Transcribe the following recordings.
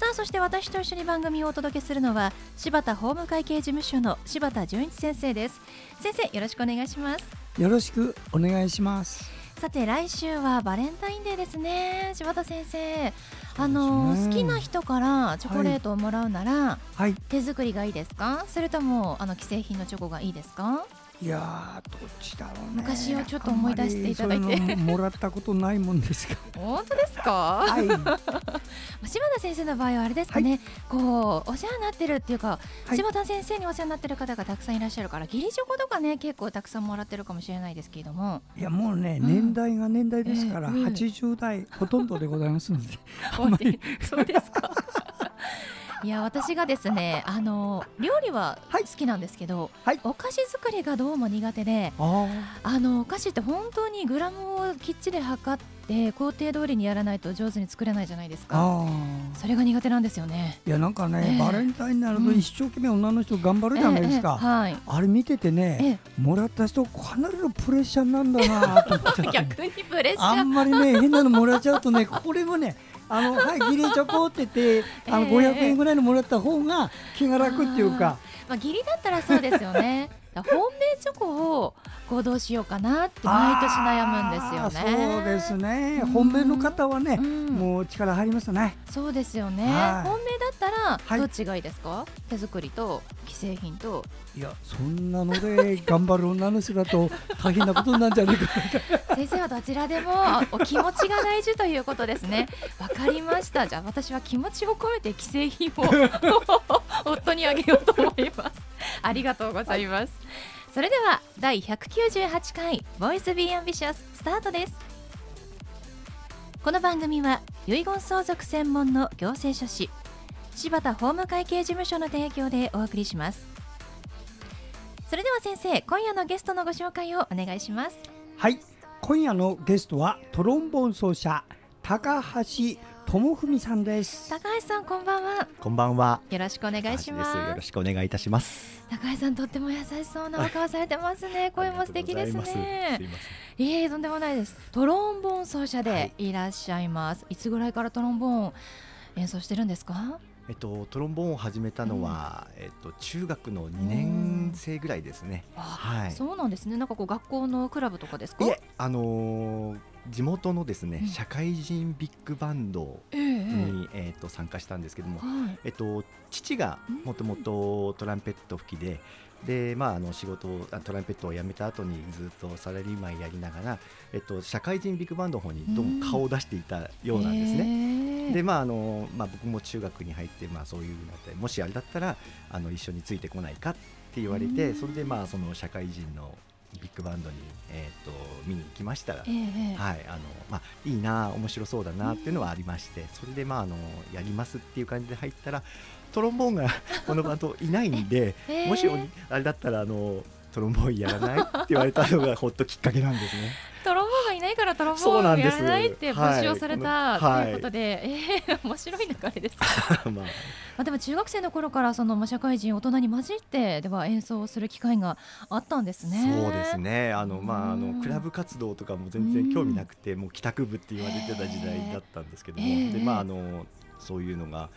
さあそして私と一緒に番組をお届けするのは柴田法務会計事務所の柴田純一先生です。先生よろしくお願いします。よろしくお願いします。さて来週はバレンタインデーですね。柴田先生あの好きな人からチョコレートをもらうなら、はい、手作りがいいですか？それともあの既製品のチョコがいいですか？いやどっちだろうね。昔をちょっと思い出していただいて。もらったことないもんですか 本当ですか、はい、柴田先生の場合はあれですかね、はい、こうお世話になってるっていうか、はい、柴田先生にお世話になってる方がたくさんいらっしゃるから義理チョコとかね結構たくさんもらってるかもしれないですけれども。いやもうね、うん、年代が年代ですから、えー、80代ほとんどでございますので そうですかいや私がですねあの料理は好きなんですけど、はい、お菓子作りがどうも苦手であのお菓子って本当にグラムをきっちり測って工程通りにやらないと上手に作れないじゃないですか。それが苦手なんですよね。いやなんかね、えー、バレンタインになると一生懸命女の人頑張るじゃないですか、えーえーはい、あれ見ててね、もらった人かなりのプレッシャーなんだなと思って逆にプレッシャーあんまりね変なのもらっちゃうとねこれもねあのはい義理チョコって言ってあの500円ぐらいのもらった方が気が楽っていうか、まあ義理だったらそうですよね。本命チョコを行動しようかなって毎年悩むんですよね。そうですね。本命の方はね、うん、もう力入りますね。そうですよね。本命だったらどっちがいいですか？はい、手作りと既製品と。いやそんなので頑張る女の人だと大変なことなんじゃないか。先生はどちらでもお気持ちが大事ということですね。わかりました。じゃあ私は気持ちを込めて既製品を 夫にあげようと思います。ありがとうございます。それでは第198回 Voice Be Ambitious スタートです。この番組は遺言相続専門の行政書士柴田法務会計事務所の提供でお送りします。それでは先生今夜のゲストのご紹介をお願いします。はい。今夜のゲストはトロンボン奏者高橋智文さんです。高橋さんこんばんは。こんばんは。よろしくお願いします。よろしくお願いいたします。高橋さんとっても優しそうなお顔されてますね。声も素敵ですね。いえとんでもないです。トロンボーン奏者でいらっしゃいます、はい、いつぐらいからトロンボーン演奏してるんですか？えっと、トロンボーンを始めたのは、うん、えっと、中学の2年生ぐらいですね。はい、そうなんですね。なんかこう学校のクラブとかですか？あのー、地元のですね、うん、社会人ビッグバンドに、えー、えーと参加したんですけども、はい、えっと、父がもともとトランペット吹きで、でまあ、あの仕事をトランペットを辞めた後にずっとサラリーマンやりながら、えっと、社会人ビッグバンドの方にどうも顔を出していたようなんですね。うん、でまああのまあ、僕も中学に入って、まあ、そういうのでもしあれだったらあの一緒についてこないかって言われて、それでまあその社会人のビッグバンドに、えーと、見に行きましたら、えー、はいあのまあ、いいな面白そうだなっていうのはありまして、それで、まあ、あのやりますっていう感じで入ったらトロンボーンが このバンドいないんで、えー、もしあれだったらあのトロンボーンやらない？って言われたのがほっときっかけなんですね。トロンボーンがいないからトロンボーンをやらないって募集をされたということで、はい、えー、面白い流れです。まあ、まあでも中学生の頃からその社会人大人に混じってでは演奏する機会があったんですね。そうですね。あのまああのクラブ活動とかも全然興味なくて、もう帰宅部って言われてた時代だったんですけども、えー、でまああのそういうのが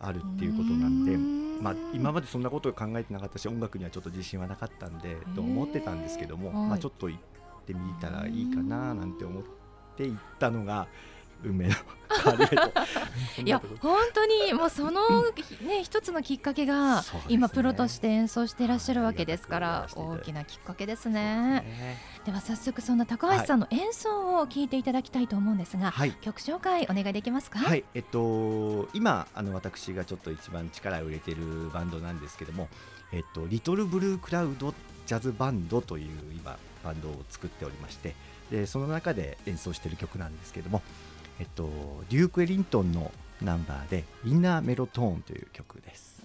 あるっていうことなんで、まあ、今までそんなことを考えてなかったし音楽にはちょっと自信はなかったんでと思ってたんですけども、まあ、ちょっと行ってみたらいいかななんて思って行ったのが運命のカレーいや本当にもうそのね一つのきっかけが、今プロとして演奏していらっしゃるわけですから大きなきっかけですね。では早速そんな高橋さんの演奏を聞いていただきたいと思うんですが、はい、曲紹介お願いできますか？はいえっと今あの私がちょっと一番力を入れているバンドなんですけどもえっとリトルブルークラウドジャズバンドという今バンドを作っておりましてでその中で演奏している曲なんですけども、えっと、デューク・エリントンのナンバーで「インナーメロトーン」という曲です。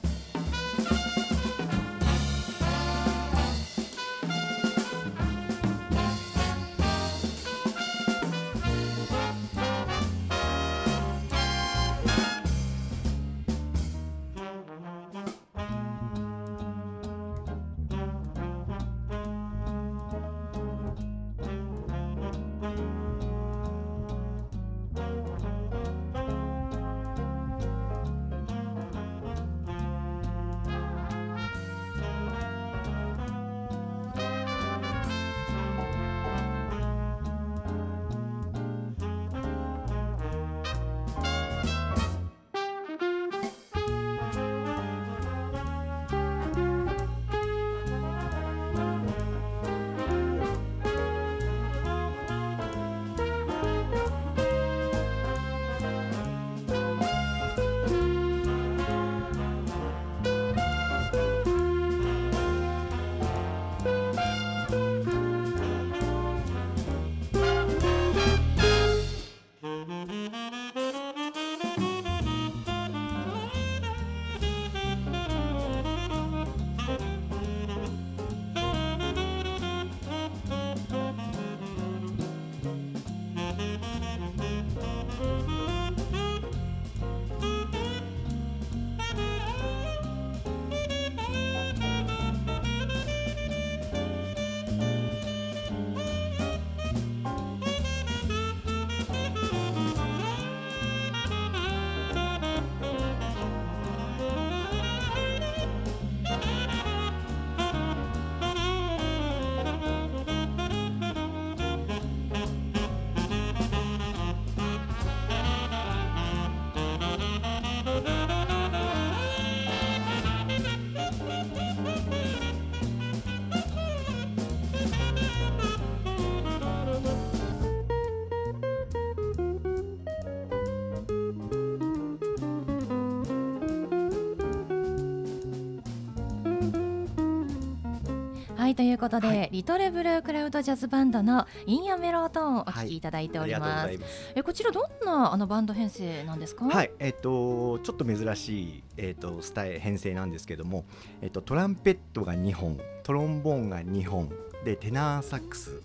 はいということで、はい、リトルブルークラウドジャズバンドのインヤメロートーンをお聞きいただいております。はい、ますえこちらどんなあのバンド編成なんですか？はいえっ、ー、とちょっと珍しいえっ、ー、とスタイル編成なんですけども、えっ、ー、とトランペットが2本、トロンボーンが2本でテナーサックス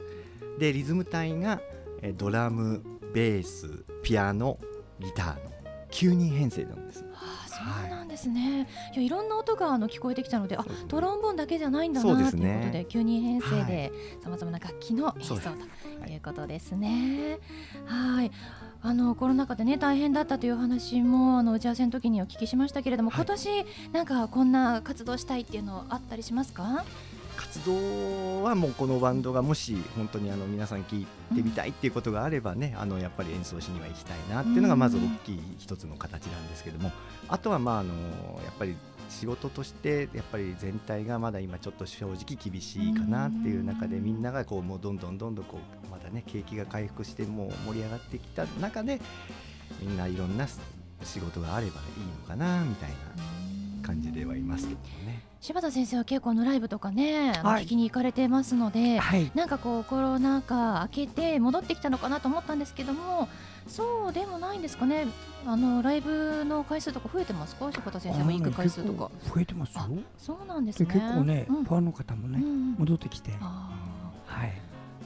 でリズム隊がえドラム、ベース、ピアノ、ギターの9人編成なんです。そうなんですね、い、やいろんな音があの聞こえてきたのであトロンボーンだけじゃないんだなということで9人編成でさまざまな楽器の演奏ということですね。はい。あのコロナ禍でね大変だったという話もあの打ち合わせの時にお聞きしましたけれども、今年なんかこんな活動したいっていうのあったりしますか？活動はもうこのバンドがもし本当にあの皆さん聴いてみたいっていうことがあればね、あのやっぱり演奏しには行きたいなっていうのがまず大きい一つの形なんですけども、あとはまああのやっぱり仕事としてやっぱり全体がまだ今ちょっと正直厳しいかなっていう中でみんながこうもうどんどんどんどんこうまだね景気が回復してもう盛り上がってきた中でみんないろんな仕事があればいいのかなみたいな感じではいますけどね。柴田先生は結構のライブとかね、はい、聞きに行かれてますので、はい、なんかこうコロナ禍明けて戻ってきたのかなと思ったんですけどもそうでもないんですかね。あのライブの回数とか増えてますか？柴田先生も行く回数とか、増えてますよ。そうなんですね。結構ね、うん、ファンの方もね、うん、戻ってきて。はい。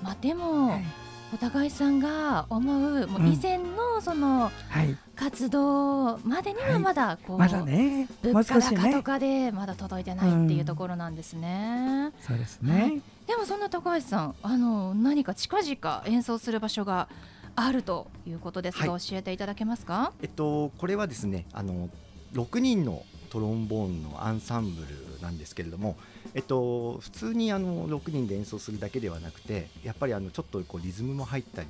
まあでも、はいお互いさんが思うもう以前のその活動までにはまだこう、まだね。物価高とかでまだ届いてないっていうところなんですね。そうですね、でもそんな高橋さんあの何か近々演奏する場所があるということですが、教えていただけますか？えっとこれはですねあの6人のトロンボーンのアンサンブルなんですけれども、えっと、普通にあの6人で演奏するだけではなくてやっぱりあのちょっとこうリズムも入ったり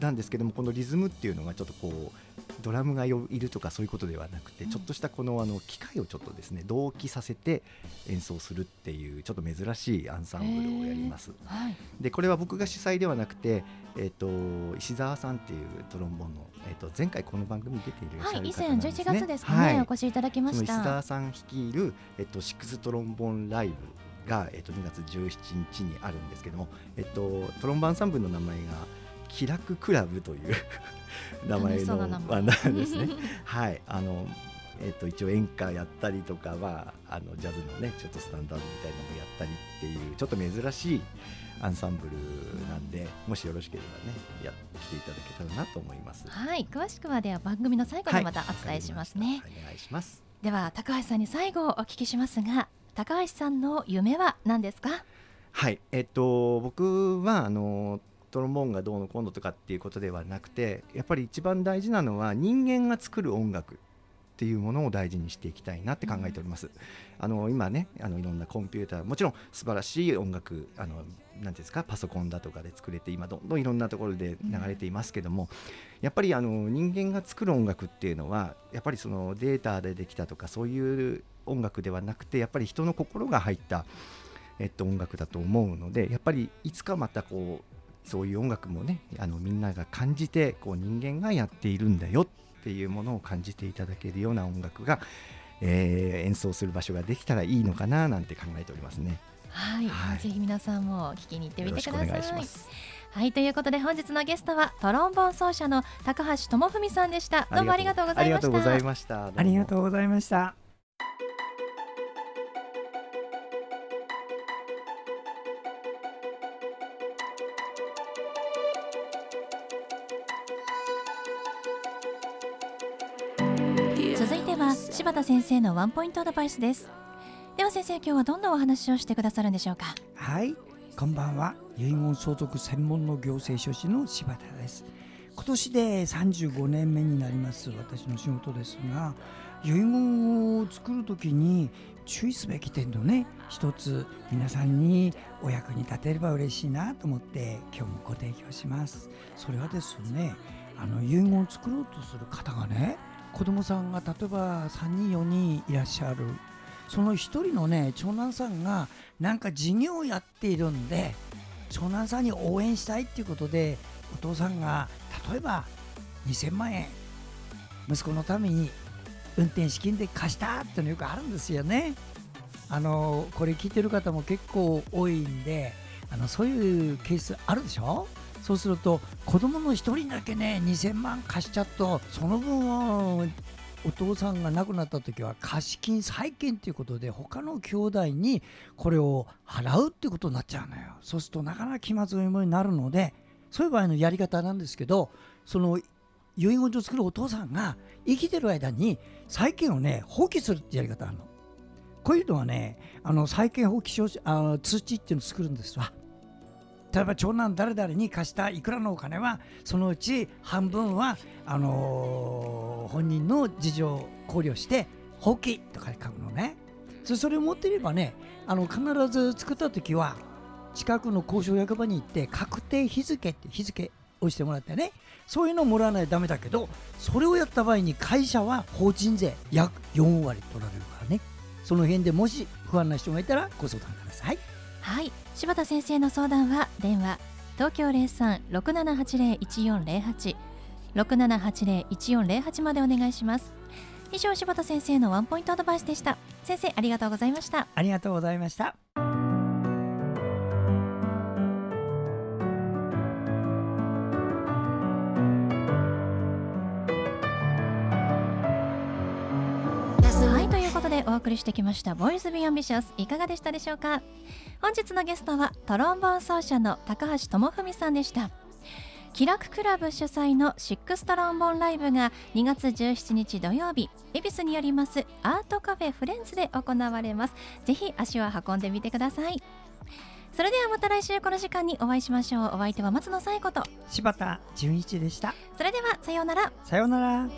なんですけどもこのリズムっていうのがちょっとこうドラムがいるとかそういうことではなくて、ちょっとしたこのあの機械をちょっとですね同期させて演奏するっていうちょっと珍しいアンサンブルをやります。はい、でこれは僕が主催ではなくて、えーと、石澤さんっていうトロンボーンの、えーと、前回この番組に出ている、ね、はい、以前11月ですかね、はい、お越しいただきました。石澤さん率いる、えーと、シックストロンボーンライブが、えー、と2月17日にあるんですけども、えー、とトロンボーンサンブルの名前が気楽クラブという 名前のバンドですね。はい。あのえーと、一応演歌やったりとか、まあ、あのジャズのねちょっとスタンダードみたいなのもやったりっていうちょっと珍しいアンサンブルなんでもしよろしければねや来ていただけたらなと思います。はい。詳しくはでは番組の最後でまたお伝えしますね、はい、お願いします。では高橋さんに最後お聞きしますが高橋さんの夢は何ですか？はい。えっと僕はあのトロンボーンがどうのこうのとかっていうことではなくてやっぱり一番大事なのは人間が作る音楽っていうものを大事にしていきたいなって考えております。あの今ねあのいろんなコンピューターもちろん素晴らしい音楽あのなんですかパソコンだとかで作れて今どんどんいろんなところで流れていますけども、やっぱりあの人間が作る音楽っていうのはやっぱりそのデータでできたとかそういう音楽ではなくてやっぱり人の心が入った、えっと、音楽だと思うのでやっぱりいつかまたこうそういう音楽もねあのみんなが感じてこう人間がやっているんだよっていうものを感じていただけるような音楽が、えー、演奏する場所ができたらいいのかななんて考えておりますね。はい、はい、ぜひ皆さんも聞きに行ってみてください。はいということで本日のゲストはトロンボーン奏者の高橋智文さんでした。どうもありがとうございました。ありがとうございました。ありがとうございました。は柴田先生のワンポイントアドバイスです。では先生今日はどんなお話をしてくださるんでしょうか？はいこんばんは。遺言相続専門の行政書士の柴田です。今年で35年目になります私の仕事ですが遺言を作るときに注意すべき点のね一つ皆さんにお役に立てれば嬉しいなと思って今日もご提供します。それはですねあの遺言を作ろうとする方がね子供さんが例えば3人4人いらっしゃるその1人のね長男さんがなんか事業をやっているんで長男さんに応援したいっていうことでお父さんが例えば2000万円息子のために運転資金で貸したっていうのよくあるんですよね。あのこれ聞いてる方も結構多いんであのそういうケースあるでしょ？そうすると子供の1人だけね2000万貸しちゃうとその分はお父さんが亡くなった時は貸金債権ということで他の兄弟にこれを払うってことになっちゃうのよ。そうするとなかなか気まずいものになるのでそういう場合のやり方なんですけどその遺言状を作るお父さんが生きてる間に債権をね放棄するってやり方あるの。こういうのはねあの債権放棄書あ通知っていうのを作るんですわ。例えば長男誰々に貸したいくらのお金はそのうち半分はあのー、本人の事情を考慮して放棄とか書くのね。それを持っていればねあの必ず作った時は近くの交渉役場に行って確定日付って日付をしてもらってね。そういうのをもらわないとダメだけどそれをやった場合に会社は法人税約4割取られるからね。その辺でもし不安な人がいたらご相談ください。はい。柴田先生の相談は電話東京03-6780-1408 6780-1408までお願いします。以上柴田先生のワンポイントアドバイスでした。先生ありがとうございました。ありがとうございました。送りしてきました「ボイスビーアンビシャスいかがでしたでしょうか？本日のゲストはトロンボーン奏者の高橋朋史さんでした。気楽クラブ主催の Six Trombone ライブが2月17日土曜日恵比寿にあります Art Cafe Friends で行われます。ぜひ足を運んでみてください。それではまた来週この時間にお会いしましょう。お相手は松野紗友子と。柴田純一でした。それではさようなら。さようなら